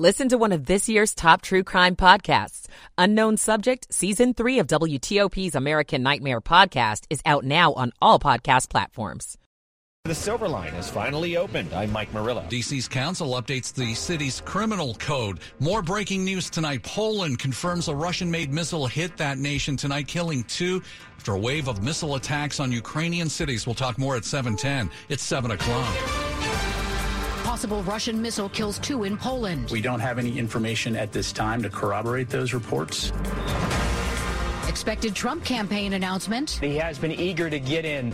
Listen to one of this year's top true crime podcasts. Unknown Subject, Season 3 of WTOP's American Nightmare podcast is out now on all podcast platforms. The Silver Line has finally opened. I'm Mike Murillo. DC's council updates the city's criminal code. More breaking news tonight. Poland confirms a Russian made missile hit that nation tonight, killing two after a wave of missile attacks on Ukrainian cities. We'll talk more at 710. It's 7 o'clock. Possible Russian missile kills two in Poland. We don't have any information at this time to corroborate those reports. Expected Trump campaign announcement. He has been eager to get in.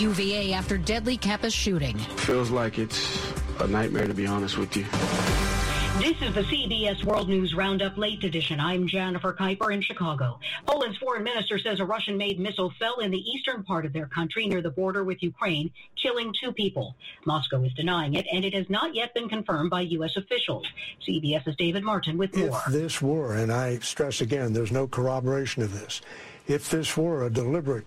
UVA after deadly campus shooting. Feels like it's a nightmare, to be honest with you. This is the CBS World News Roundup Late Edition. I'm Jennifer Keiper in Chicago. Poland's foreign minister says a Russian made missile fell in the eastern part of their country near the border with Ukraine, killing two people. Moscow is denying it, and it has not yet been confirmed by U.S. officials. CBS's David Martin with more. If this were, and I stress again, there's no corroboration of this, if this were a deliberate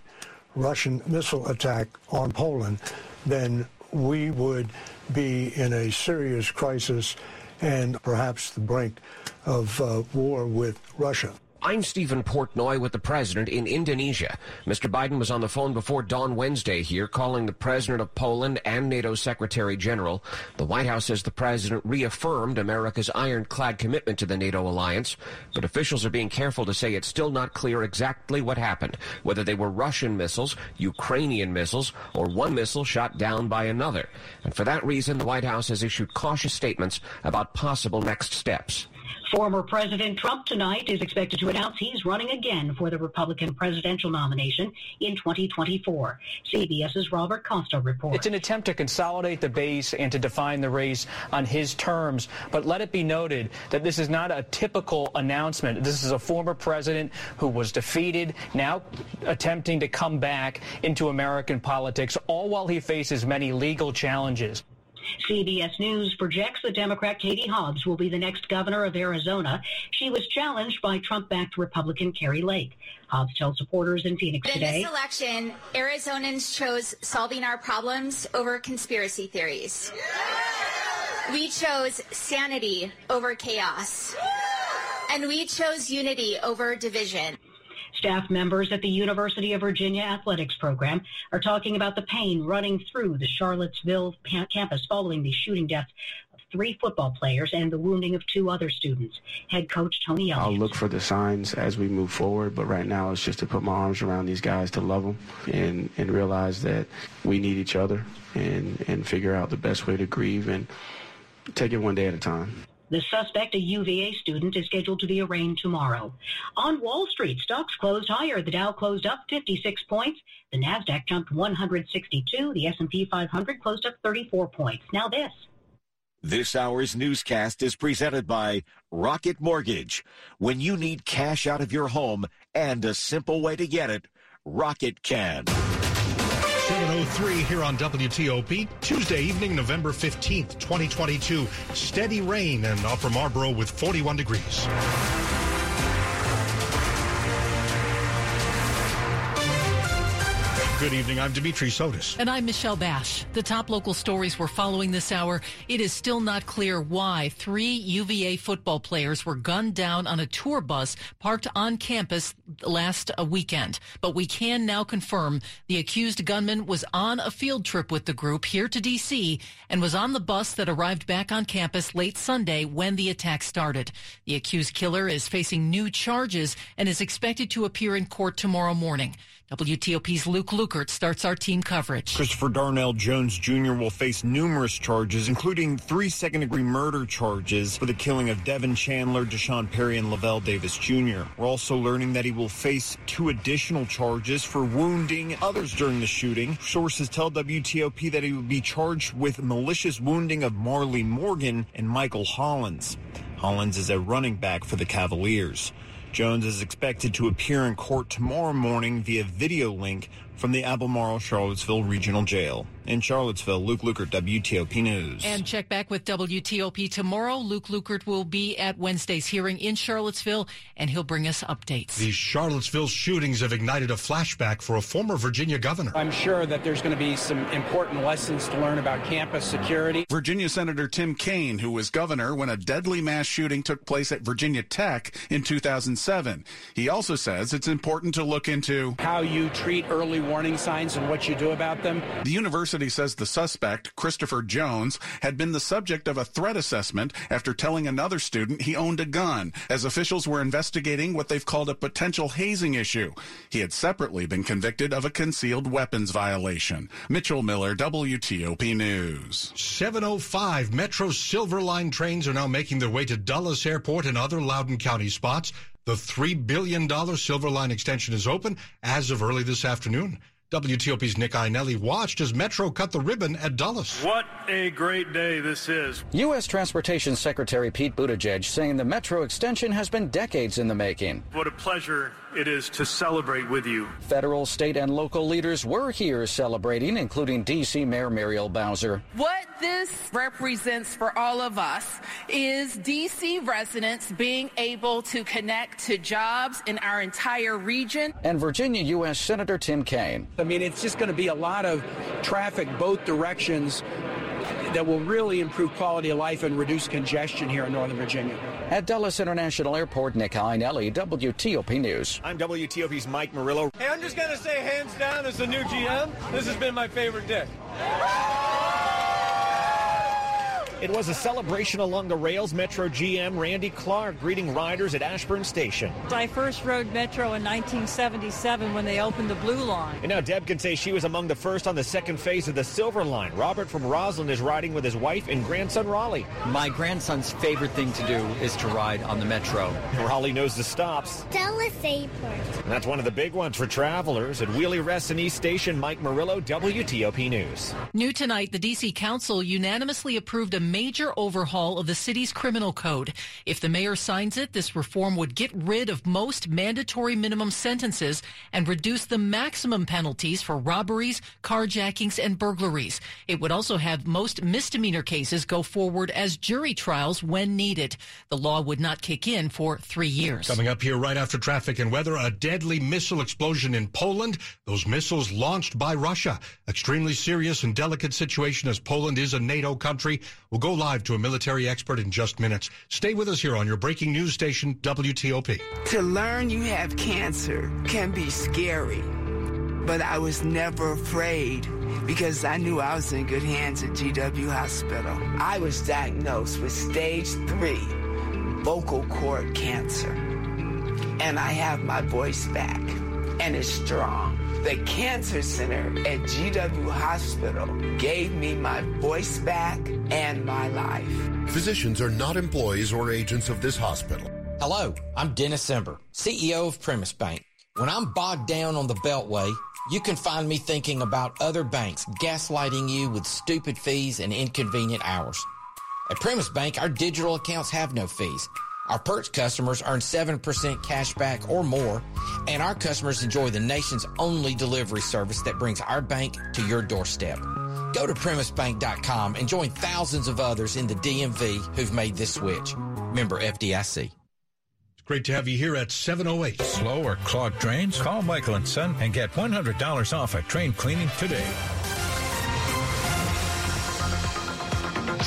Russian missile attack on Poland, then we would be in a serious crisis and perhaps the brink of uh, war with Russia. I'm Stephen Portnoy with the president in Indonesia. Mr. Biden was on the phone before dawn Wednesday here, calling the president of Poland and NATO Secretary General. The White House says the president reaffirmed America's ironclad commitment to the NATO alliance, but officials are being careful to say it's still not clear exactly what happened, whether they were Russian missiles, Ukrainian missiles, or one missile shot down by another. And for that reason, the White House has issued cautious statements about possible next steps. Former President Trump tonight is expected to announce he's running again for the Republican presidential nomination in 2024. CBS's Robert Costa reports. It's an attempt to consolidate the base and to define the race on his terms. But let it be noted that this is not a typical announcement. This is a former president who was defeated, now attempting to come back into American politics, all while he faces many legal challenges. CBS News projects that Democrat Katie Hobbs will be the next governor of Arizona. She was challenged by Trump-backed Republican Kari Lake. Hobbs tells supporters in Phoenix in today. In this election, Arizonans chose solving our problems over conspiracy theories. We chose sanity over chaos. And we chose unity over division. Staff members at the University of Virginia athletics program are talking about the pain running through the Charlottesville campus following the shooting deaths of three football players and the wounding of two other students. Head coach Tony Elliott. I'll look for the signs as we move forward, but right now it's just to put my arms around these guys to love them and, and realize that we need each other and, and figure out the best way to grieve and take it one day at a time. The suspect, a UVA student, is scheduled to be arraigned tomorrow. On Wall Street, stocks closed higher. The Dow closed up 56 points. The Nasdaq jumped 162. The S&P 500 closed up 34 points. Now this. This hour's newscast is presented by Rocket Mortgage. When you need cash out of your home and a simple way to get it, Rocket can. 703 here on WTOP, Tuesday evening, November 15th, 2022. Steady rain in Upper Marlboro with 41 degrees. Good evening. I'm Dimitri Sotis. And I'm Michelle Basch. The top local stories we're following this hour. It is still not clear why three UVA football players were gunned down on a tour bus parked on campus last weekend. But we can now confirm the accused gunman was on a field trip with the group here to D.C. and was on the bus that arrived back on campus late Sunday when the attack started. The accused killer is facing new charges and is expected to appear in court tomorrow morning. WTOP's Luke Lukert starts our team coverage. Christopher Darnell Jones Jr. will face numerous charges, including three second degree murder charges for the killing of Devin Chandler, D'Sean Perry, and Lavelle Davis Jr. We're also learning that he will face two additional charges for wounding others during the shooting. Sources tell WTOP that he will be charged with malicious wounding of Marlee Morgan and Michael Hollins. Hollins is a running back for the Cavaliers. Jones is expected to appear in court tomorrow morning via video link from the Albemarle Charlottesville Regional Jail. In Charlottesville, Luke Lukert, WTOP News. And check back with WTOP tomorrow. Luke Lukert will be at Wednesday's hearing in Charlottesville, and he'll bring us updates. The Charlottesville shootings have ignited a flashback for a former Virginia governor. I'm sure that there's going to be some important lessons to learn about campus security. Virginia Senator Tim Kaine, who was governor when a deadly mass shooting took place at Virginia Tech in 2007. He also says it's important to look into how you treat early warning signs and what you do about them. The university says the suspect, Christopher Jones, had been the subject of a threat assessment after telling another student he owned a gun, as officials were investigating what they've called a potential hazing issue. He had separately been convicted of a concealed weapons violation. Mitchell Miller, WTOP News. 705 Metro Silver Line trains are now making their way to Dulles Airport and other Loudoun County spots. The $3 billion Silver Line extension is open as of early this afternoon. WTOP's Nick Iannelli watched as Metro cut the ribbon at Dulles. What a great day this is. U.S. Transportation Secretary Pete Buttigieg saying the Metro extension has been decades in the making. What a pleasure it is to celebrate with you. Federal, state, and local leaders were here celebrating, including D.C. Mayor Muriel Bowser. What this represents for all of us is D.C. residents being able to connect to jobs in our entire region. And Virginia U.S. Senator Tim Kaine. I mean, it's just going to be a lot of traffic both directions that will really improve quality of life and reduce congestion here in Northern Virginia. At Dulles International Airport, Nick Iannelli, WTOP News. I'm WTOP's Mike Murillo. Hey, I'm just going to say hands down as the new GM, this has been my favorite day. It was a celebration along the rails. Metro GM Randy Clark greeting riders at Ashburn Station. I first rode Metro in 1977 when they opened the Blue Line. And now Deb can say she was among the first on the second phase of the Silver Line. Robert from Rosslyn is riding with his wife and grandson Raleigh. My grandson's favorite thing to do is to ride on the Metro. Raleigh knows the stops. Dulles Airport. And that's one of the big ones for travelers. At Wiehle-Reston East Station, Mike Murillo, WTOP News. New tonight, the D.C. Council unanimously approved a major overhaul of the city's criminal code. If the mayor signs it, this reform would get rid of most mandatory minimum sentences and reduce the maximum penalties for robberies, carjackings, and burglaries. It would also have most misdemeanor cases go forward as jury trials when needed. The law would not kick in for three years. Coming up here right after traffic and weather, a deadly missile explosion in Poland. Those missiles launched by Russia. Extremely serious and delicate situation as Poland is a NATO country. We'll go live to a military expert in just minutes. Stay with us here on your breaking news station, WTOP. To learn you have cancer can be scary, but I was never afraid because I knew I was in good hands at GW Hospital. I was diagnosed with stage three vocal cord cancer, and I have my voice back, and it's strong. The Cancer Center at GW Hospital gave me my voice back and my life. Physicians are not employees or agents of this hospital. Hello, I'm Dennis Zember, CEO of Primis Bank. When I'm bogged down on the Beltway, you can find me thinking about other banks gaslighting you with stupid fees and inconvenient hours. At Primis Bank, our digital accounts have no fees. Our Perch customers earn 7% cash back or more, and our customers enjoy the nation's only delivery service that brings our bank to your doorstep. Go to primisbank.com and join thousands of others in the DMV who've made this switch. Member FDIC. It's great to have you here at 708. Slow or clogged drains? Call Michael and Son and get $100 off a drain cleaning today.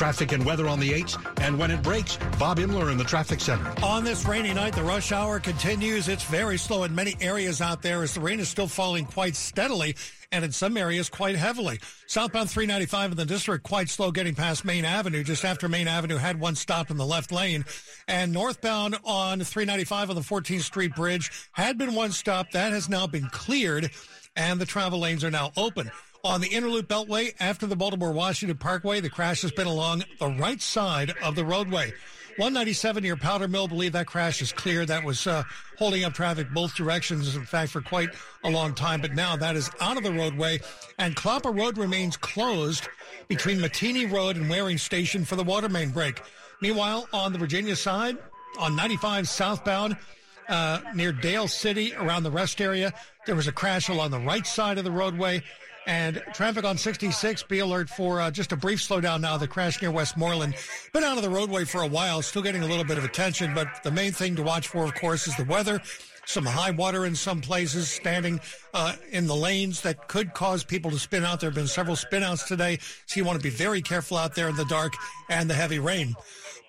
Traffic and weather on the 8s. And when it breaks, Bob Inman in the traffic center. On this rainy night, the rush hour continues. It's very slow in many areas out there as the rain is still falling quite steadily and in some areas quite heavily. Southbound 395 in the district quite slow getting past Maine Avenue just after Maine Avenue had one stop in the left lane. And northbound on 395 on the 14th Street Bridge had been one stop. That has now been cleared and the travel lanes are now open. On the Interloop Beltway after the Baltimore Washington Parkway, the crash has been along the right side of the roadway. 197 near Powder Mill, believe that crash is clear. That was uh, holding up traffic both directions, in fact, for quite a long time. But now that is out of the roadway, and Clopper Road remains closed between Mateny Road and Waring Station for the water main break. Meanwhile, on the Virginia side, on 95 southbound, uh, near Dale City around the rest area. There was a crash along the right side of the roadway. And traffic on 66, be alert for uh, just a brief slowdown now. The crash near Westmoreland. Been out of the roadway for a while, still getting a little bit of attention. But the main thing to watch for, of course, is the weather. Some high water in some places, standing uh, in the lanes that could cause people to spin out. There have been several spinouts today, so you want to be very careful out there in the dark and the heavy rain.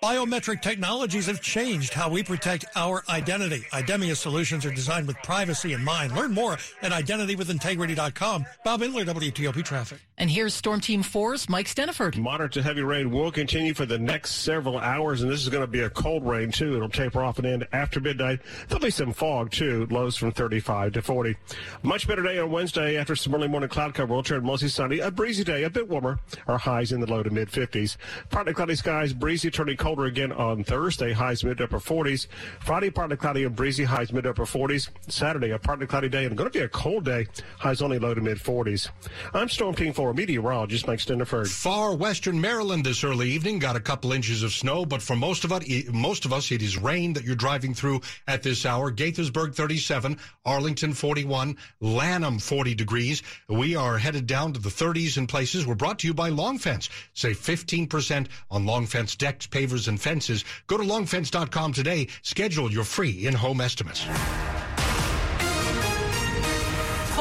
Biometric technologies have changed how we protect our identity. Idemia solutions are designed with privacy in mind. Learn more at identitywithintegrity.com. Bob Inman, WTOP Traffic. And here's Storm Team 4's Mike Stinneford. Moderate to heavy rain will continue for the next several hours, and this is going to be a cold rain, too. It'll taper off and end after midnight. There'll be some fog, too, lows from 35 to 40. Much better day on Wednesday after some early morning cloud cover. We'll turn mostly sunny. A breezy day, a bit warmer. Our highs in the low to mid 50s. Partly cloudy skies, breezy, turning colder again on Thursday, highs mid upper 40s. Friday, partly cloudy and breezy, highs mid upper 40s. Saturday, a partly cloudy day and going to be a cold day, highs only low to mid 40s. I'm Storm Team 4 meteorologist Mike Stinneford. Far western Maryland this early evening got a couple inches of snow, but for most of us, most of us, it is rain that you're driving through at this hour. Gaithersburg 37, Arlington 41, Lanham 40 degrees. We are headed down to the 30s in places. We're brought to you by Long Fence. Save 15% on Long Fence decks, pavers, and fences. Go to longfence.com today. Schedule your free in-home estimates.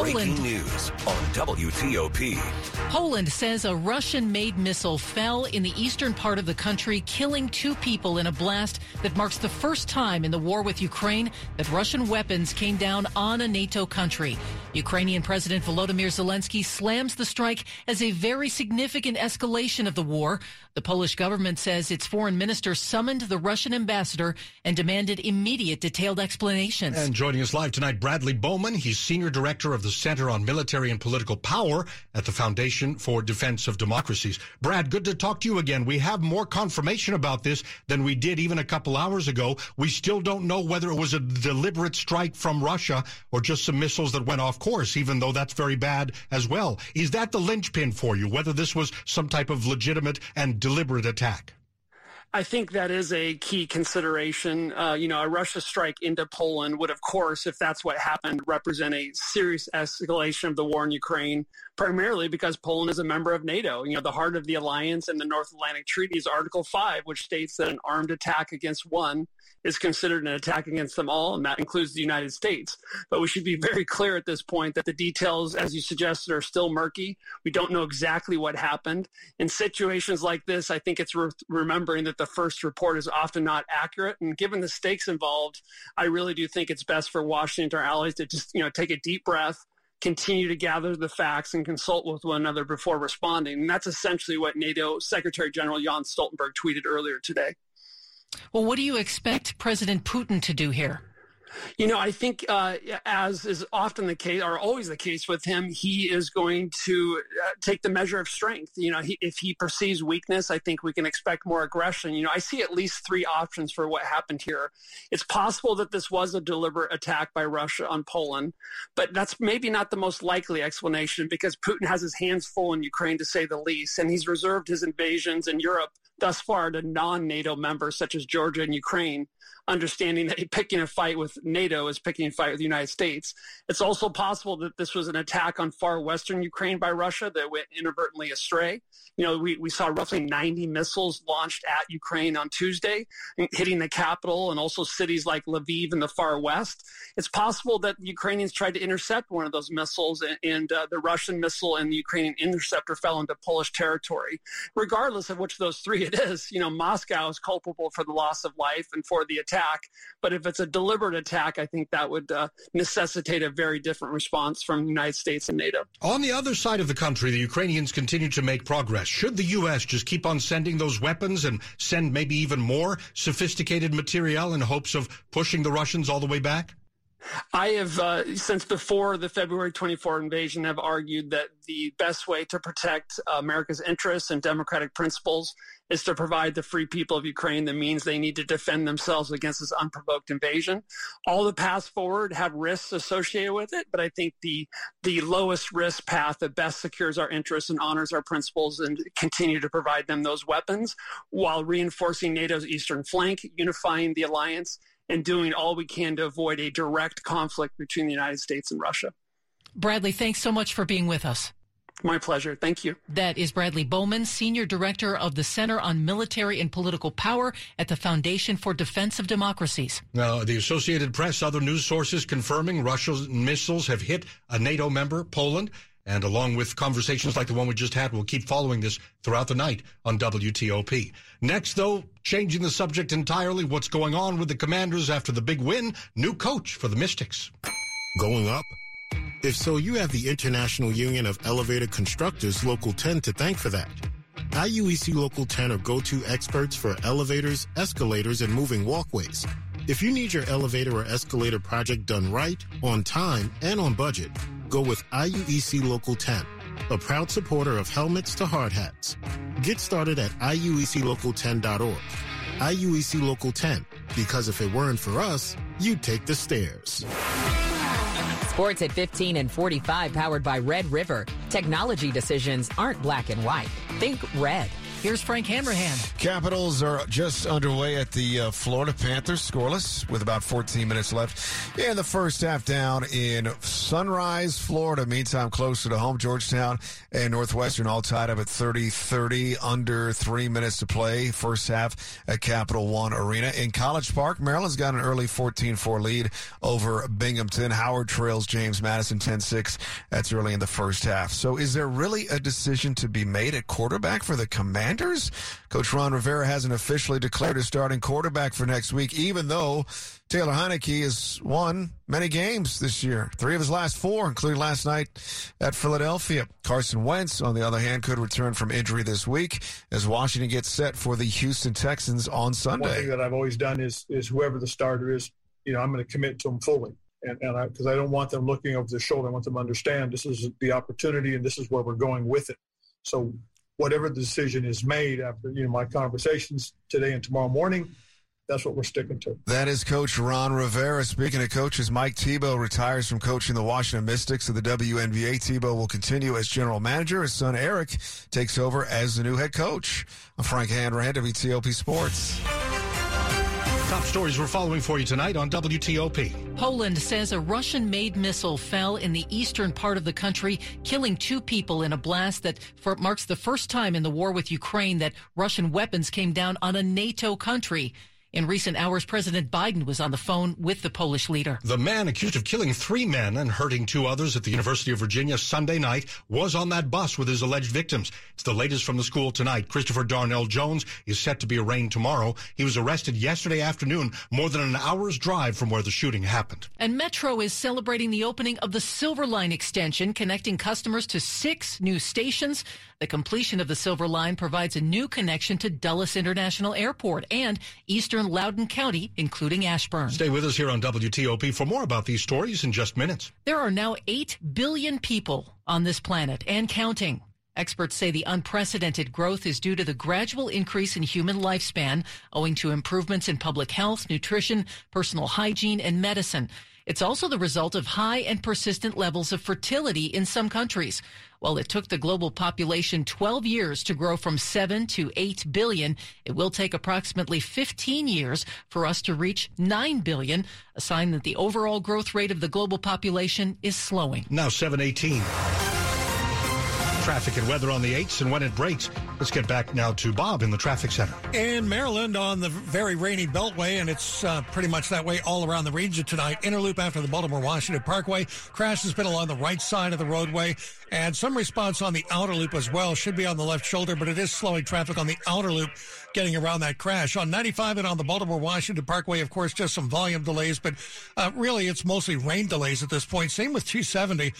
Poland. Breaking news on WTOP. Poland says a Russian made missile fell in the eastern part of the country, killing two people in a blast that marks the first time in the war with Ukraine that Russian weapons came down on a NATO country. Ukrainian President Volodymyr Zelensky slams the strike as a very significant escalation of the war. The Polish government says its foreign minister summoned the Russian ambassador and demanded immediate detailed explanations. And joining us live tonight, Bradley Bowman. He's senior director of the Center on Military and Political Power at the Foundation for Defense of Democracies. Brad, good to talk to you again. We have more confirmation about this than we did even a couple hours ago. We still don't know whether it was a deliberate strike from Russia or just some missiles that went off course, even though that's very bad as well. Is that the linchpin for you, whether this was some type of legitimate and deliberate attack? I think that is a key consideration. Uh, you know, a Russia strike into Poland would, of course, if that's what happened, represent a serious escalation of the war in Ukraine, primarily because Poland is a member of NATO. You know, the heart of the alliance and the North Atlantic Treaty is Article 5, which states that an armed attack against one is considered an attack against them all, and that includes the United States. But we should be very clear at this point that the details, as you suggested, are still murky. We don't know exactly what happened. In situations like this, I think it's worth remembering that the first report is often not accurate. And given the stakes involved, I really do think it's best for Washington, our allies, to just you know take a deep breath continue to gather the facts and consult with one another before responding. And that's essentially what NATO Secretary General Jens Stoltenberg tweeted earlier today. Well, what do you expect President Putin to do here? You know, I think uh, as is often the case, or always the case with him, he is going to uh, take the measure of strength. You know, he, if he perceives weakness, I think we can expect more aggression. You know, I see at least three options for what happened here. It's possible that this was a deliberate attack by Russia on Poland, but that's maybe not the most likely explanation because Putin has his hands full in Ukraine, to say the least, and he's reserved his invasions in Europe thus far to non-NATO members such as Georgia and Ukraine understanding that picking a fight with NATO is picking a fight with the United States. It's also possible that this was an attack on far western Ukraine by Russia that went inadvertently astray. You know, we, we saw roughly 90 missiles launched at Ukraine on Tuesday, hitting the capital and also cities like Lviv in the far west. It's possible that Ukrainians tried to intercept one of those missiles and, and uh, the Russian missile and the Ukrainian interceptor fell into Polish territory. Regardless of which of those three it is, you know, Moscow is culpable for the loss of life and for the attack attack. But if it's a deliberate attack, I think that would uh, necessitate a very different response from the United States and NATO. On the other side of the country, the Ukrainians continue to make progress. Should the U.S. just keep on sending those weapons and send maybe even more sophisticated material in hopes of pushing the Russians all the way back? I have, uh, since before the February 24 invasion, have argued that the best way to protect America's interests and democratic principles is to provide the free people of Ukraine the means they need to defend themselves against this unprovoked invasion. All the paths forward have risks associated with it, but I think the the lowest risk path that best secures our interests and honors our principles and continue to provide them those weapons while reinforcing NATO's eastern flank, unifying the alliance and doing all we can to avoid a direct conflict between the United States and Russia. Bradley, thanks so much for being with us. My pleasure. Thank you. That is Bradley Bowman, Senior Director of the Center on Military and Political Power at the Foundation for Defense of Democracies. Now, the Associated Press, other news sources confirming Russia's missiles have hit a NATO member, Poland. And along with conversations like the one we just had, we'll keep following this throughout the night on WTOP. Next, though, changing the subject entirely, what's going on with the commanders after the big win? New coach for the Mystics. Going up? If so, you have the International Union of Elevator Constructors Local 10 to thank for that. IUEC Local 10 are go-to experts for elevators, escalators, and moving walkways. If you need your elevator or escalator project done right, on time, and on budget, go with IUEC Local 10, a proud supporter of helmets to hard hats. Get started at IUECLocal10.org. IUEC Local 10, because if it weren't for us, you'd take the stairs. Sports at 15 and 45 powered by Red River. Technology decisions aren't black and white. Think red. Here's Frank Hanrahan. Capitals are just underway at the uh, Florida Panthers, scoreless, with about 14 minutes left in the first half down in Sunrise, Florida. Meantime, closer to home, Georgetown and Northwestern all tied up at 30-30, under three minutes to play. First half at Capital One Arena. In College Park, Maryland's got an early 14-4 lead over Binghamton. Howard trails James Madison 10-6. That's early in the first half. So is there really a decision to be made at quarterback for the Command? Commanders. Coach Ron Rivera hasn't officially declared his starting quarterback for next week, even though Taylor Heinicke has won many games this year. Three of his last four, including last night at Philadelphia. Carson Wentz, on the other hand, could return from injury this week as Washington gets set for the Houston Texans on Sunday. One thing that I've always done is is whoever the starter is, you know, I'm going to commit to them fully. And, and because I, I don't want them looking over their shoulder, I want them to understand this is the opportunity and this is where we're going with it. So whatever the decision is made after you know my conversations today and tomorrow morning, that's what we're sticking to. That is Coach Ron Rivera. Speaking of coaches, Mike Thibault retires from coaching the Washington Mystics of the WNBA. Thibault will continue as general manager. His son Eric takes over as the new head coach. I'm Frank Hanrahan, WTOP Sports. Top stories we're following for you tonight on WTOP. Poland says a Russian made missile fell in the eastern part of the country, killing two people in a blast that marks the first time in the war with Ukraine that Russian weapons came down on a NATO country. In recent hours, President Biden was on the phone with the Polish leader. The man accused of killing three men and hurting two others at the University of Virginia Sunday night was on that bus with his alleged victims. It's the latest from the school tonight. Christopher Darnell Jones is set to be arraigned tomorrow. He was arrested yesterday afternoon, more than an hour's drive from where the shooting happened. And Metro is celebrating the opening of the Silver Line extension, connecting customers to six new stations. The completion of the Silver Line provides a new connection to Dulles International Airport and Eastern Loudoun County, including Ashburn. Stay with us here on WTOP for more about these stories in just minutes. There are now 8 billion people on this planet and counting. Experts say the unprecedented growth is due to the gradual increase in human lifespan owing to improvements in public health, nutrition, personal hygiene, and medicine. It's also the result of high and persistent levels of fertility in some countries. While it took the global population 12 years to grow from 7 to 8 billion, it will take approximately 15 years for us to reach 9 billion, a sign that the overall growth rate of the global population is slowing. Now 718. Traffic and weather on the 8s and when it breaks. Let's get back now to Bob in the traffic center. In Maryland on the very rainy Beltway, and it's uh, pretty much that way all around the region tonight. Interloop after the Baltimore Washington Parkway. Crash has been along the right side of the roadway, and some response on the outer loop as well. Should be on the left shoulder, but it is slowing traffic on the outer loop getting around that crash. On 95 and on the Baltimore Washington Parkway, of course, just some volume delays, but uh, really it's mostly rain delays at this point. Same with 270.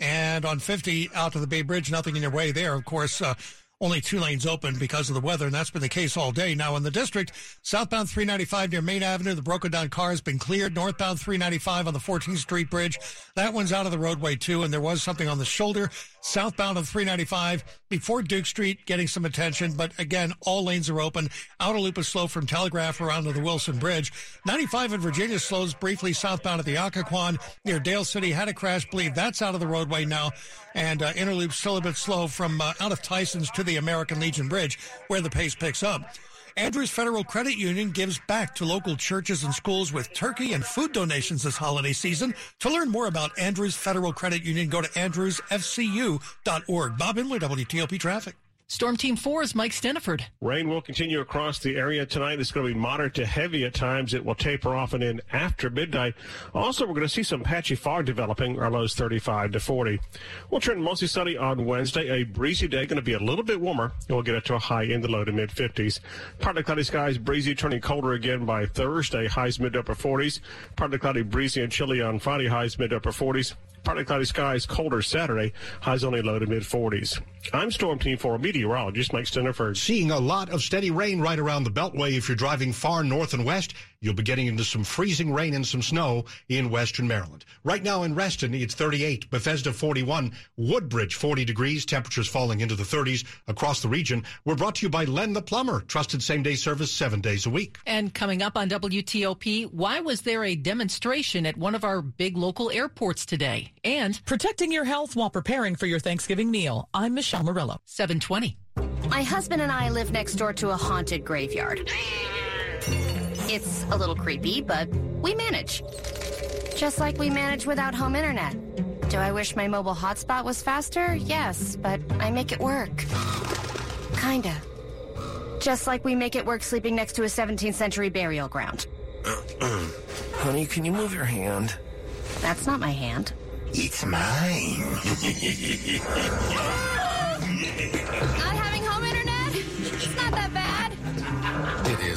And on 50 out to the Bay Bridge, nothing in your way there. Of course, uh, only two lanes open because of the weather, and that's been the case all day. Now, in the district, southbound 395 near Maine Avenue, the broken down car has been cleared. Northbound 395 on the 14th Street Bridge, that one's out of the roadway too, and there was something on the shoulder. Southbound on 395 before Duke Street getting some attention, but again, all lanes are open. Outer loop is slow from Telegraph around to the Wilson Bridge. 95 in Virginia slows briefly southbound at the Occoquan near Dale City. Had a crash, believe that's out of the roadway now, and uh, Interloop still a bit slow from uh, out of Tyson's to the American Legion Bridge, where the pace picks up. Andrews Federal Credit Union gives back to local churches and schools with turkey and food donations this holiday season. To learn more about Andrews Federal Credit Union, go to andrewsfcu.org. Bob Inman, WTOP Traffic. Storm Team 4's Mike Stinneford. Rain will continue across the area tonight. It's going to be moderate to heavy at times. It will taper off and in after midnight. Also, we're going to see some patchy fog developing. Our lows 35 to 40. We'll turn mostly sunny on Wednesday. A breezy day, going to be a little bit warmer. And we'll get it to a high in the low to mid 50s. Partly cloudy skies, breezy, turning colder again by Thursday. Highs mid upper 40s. Partly cloudy, breezy, and chilly on Friday. Highs mid upper 40s. Partly cloudy skies, colder Saturday. Highs only low to mid 40s. I'm Storm Team 4 meteorologist Mike Stinneford. Seeing a lot of steady rain right around the Beltway. If you're driving far north and west, you'll be getting into some freezing rain and some snow in western Maryland. Right now in Reston, it's 38, Bethesda 41, Woodbridge 40 degrees, temperatures falling into the 30s across the region. We're brought to you by Len the Plumber, trusted same day service seven days a week. And coming up on WTOP, why was there a demonstration at one of our big local airports today? And protecting your health while preparing for your Thanksgiving meal. I'm Michelle Murillo. 720. My husband and I live next door to a haunted graveyard. It's a little creepy, but we manage. Just like we manage without home internet. Do I wish my mobile hotspot was faster? Yes, but I make it work. Kinda. Just like we make it work sleeping next to a 17th century burial ground. Honey, can you move your hand? That's not my hand. It's mine.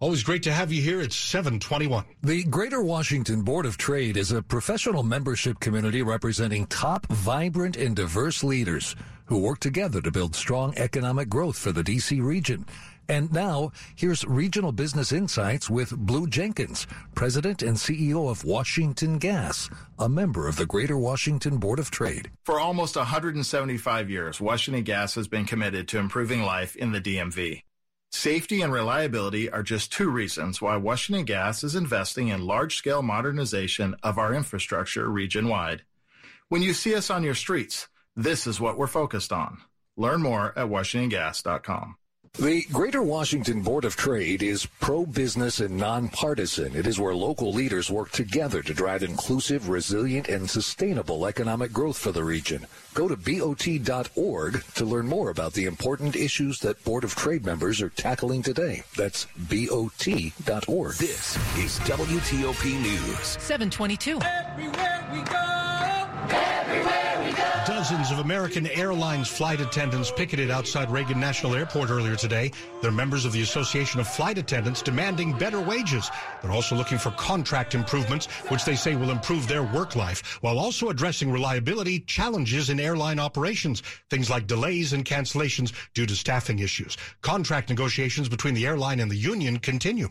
Always great to have you here. It's 721. The Greater Washington Board of Trade is a professional membership community representing top, vibrant, and diverse leaders who work together to build strong economic growth for the D.C. region. And now, here's Regional Business Insights with Blue Jenkins, President and CEO of Washington Gas, a member of the Greater Washington Board of Trade. For almost 175 years, Washington Gas has been committed to improving life in the DMV. Safety and reliability are just two reasons why Washington Gas is investing in large scale modernization of our infrastructure region wide. When you see us on your streets, this is what we're focused on. Learn more at WashingtonGas.com. The Greater Washington Board of Trade is pro-business and nonpartisan. It is where local leaders work together to drive inclusive, resilient, and sustainable economic growth for the region. Go to BOT.org to learn more about the important issues that Board of Trade members are tackling today. That's BOT.org. This is WTOP News. 722. Everywhere we go. Everywhere we go. Of American Airlines flight attendants picketed outside Reagan National Airport earlier today. They're members of the Association of Flight Attendants demanding better wages. They're also looking for contract improvements, which they say will improve their work life, while also addressing reliability challenges in airline operations, things like delays and cancellations due to staffing issues. Contract negotiations between the airline and the union continue.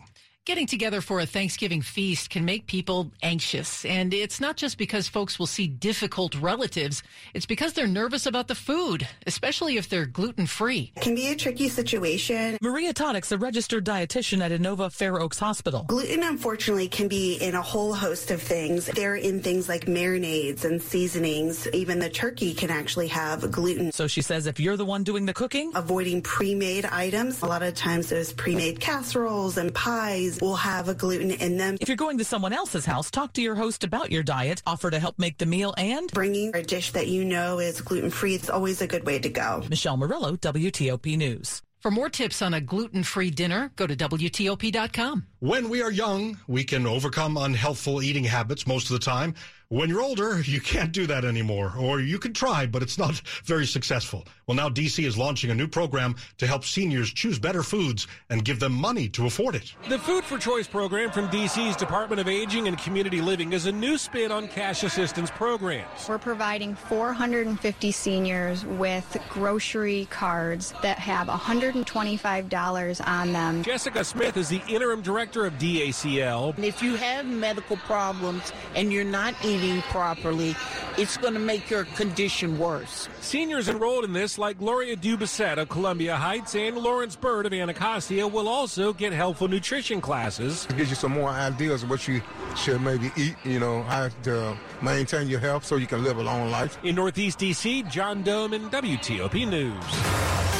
Getting together for a Thanksgiving feast can make people anxious. And it's not just because folks will see difficult relatives, it's because they're nervous about the food, especially if they're gluten free. It can be a tricky situation. Maria Todix, a registered dietitian at Inova Fair Oaks Hospital. Gluten, unfortunately, can be in a whole host of things. They're in things like marinades and seasonings. Even the turkey can actually have gluten. So she says if you're the one doing the cooking, avoiding pre made items. A lot of times, those pre made casseroles and pies will have a gluten in them. If you're going to someone else's house, talk to your host about your diet, offer to help make the meal, and bringing a dish that you know is gluten free is always a good way to go. Michelle Murillo, WTOP News. For more tips on a gluten free dinner, go to WTOP.com. When we are young, we can overcome unhealthful eating habits most of the time. When you're older, you can't do that anymore, or you can try, but it's not very successful. Well, now DC is launching a new program to help seniors choose better foods and give them money to afford it. The Food for Choice program from DC's Department of Aging and Community Living is a new spin on cash assistance programs. We're providing 450 seniors with grocery cards that have $125 on them. Jessica Smith is the interim director of DACL. If you have medical problems and you're not eating properly, it's going to make your condition worse. Seniors enrolled in this, like Gloria Dubasset of Columbia Heights and Lawrence Bird of Anacostia, will also get helpful nutrition classes. It gives you some more ideas of what you should maybe eat, you know, how to maintain your health so you can live a long life. In Northeast D.C., John Domen WTOP News.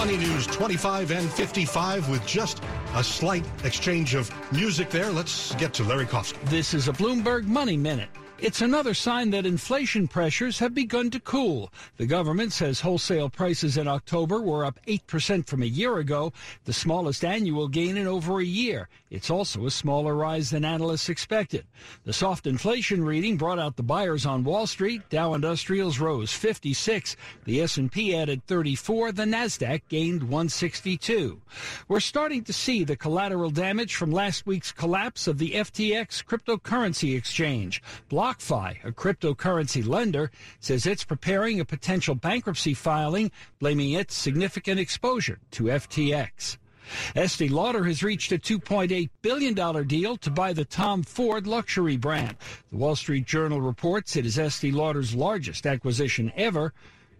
Money News 25 and 55 with just a slight exchange of music there. Let's get to Larry Kofsky. This is a Bloomberg Money Minute. It's another sign that inflation pressures have begun to cool. The government says wholesale prices in October were up 8% from a year ago, the smallest annual gain in over a year. It's also a smaller rise than analysts expected. The soft inflation reading brought out the buyers on Wall Street. Dow Industrials rose 56, the S&P added 34, the Nasdaq gained 162. We're starting to see the collateral damage from last week's collapse of the FTX cryptocurrency exchange. BlockFi, a cryptocurrency lender, says it's preparing a potential bankruptcy filing, blaming its significant exposure to FTX. Estee Lauder has reached a $2.8 billion deal to buy the Tom Ford luxury brand. The Wall Street Journal reports it is Estee Lauder's largest acquisition ever.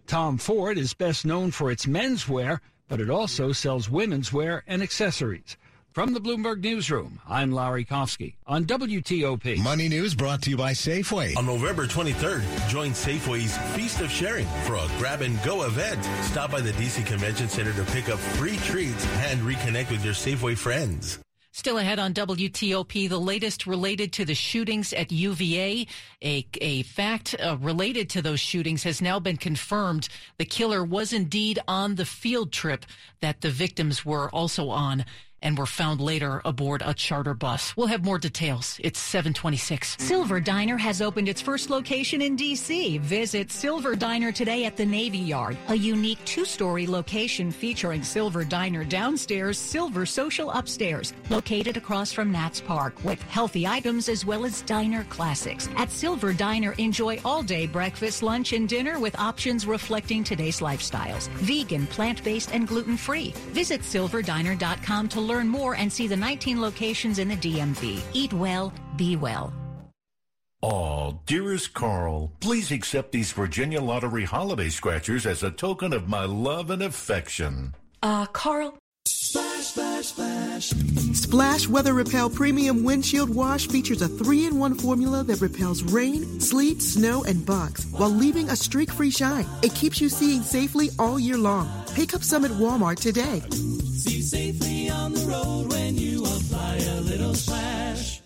Tom Ford is best known for its menswear, but it also sells women's wear and accessories. From the Bloomberg Newsroom, I'm Larry Kofsky on WTOP. Money News brought to you by Safeway. On November 23rd, join Safeway's Feast of Sharing for a grab and go event. Stop by the DC Convention Center to pick up free treats and reconnect with your Safeway friends. Still ahead on WTOP, the latest related to the shootings at UVA. A, a fact uh, related to those shootings has now been confirmed. The killer was indeed on the field trip that the victims were also on and were found later aboard a charter bus. We'll have more details. It's 726. Silver Diner has opened its first location in D.C. Visit Silver Diner today at the Navy Yard, a unique two-story location featuring Silver Diner downstairs, Silver Social upstairs, located across from Nats Park with healthy items as well as diner classics. At Silver Diner, enjoy all-day breakfast, lunch, and dinner with options reflecting today's lifestyles. Vegan, plant-based, and gluten-free. Visit silverdiner.com to learn more and see the 19 locations in the DMV. Eat well, be well. Oh, dearest Carl, please accept these Virginia Lottery holiday scratchers as a token of my love and affection. Uh, Carl. Splash, splash, splash. Weather Repel Premium Windshield Wash features a three in one formula that repels rain, sleet, snow, and bugs while leaving a streak free shine. It keeps you seeing safely all year long. Pick up some at Walmart today. See safely on the road when you apply a little splash.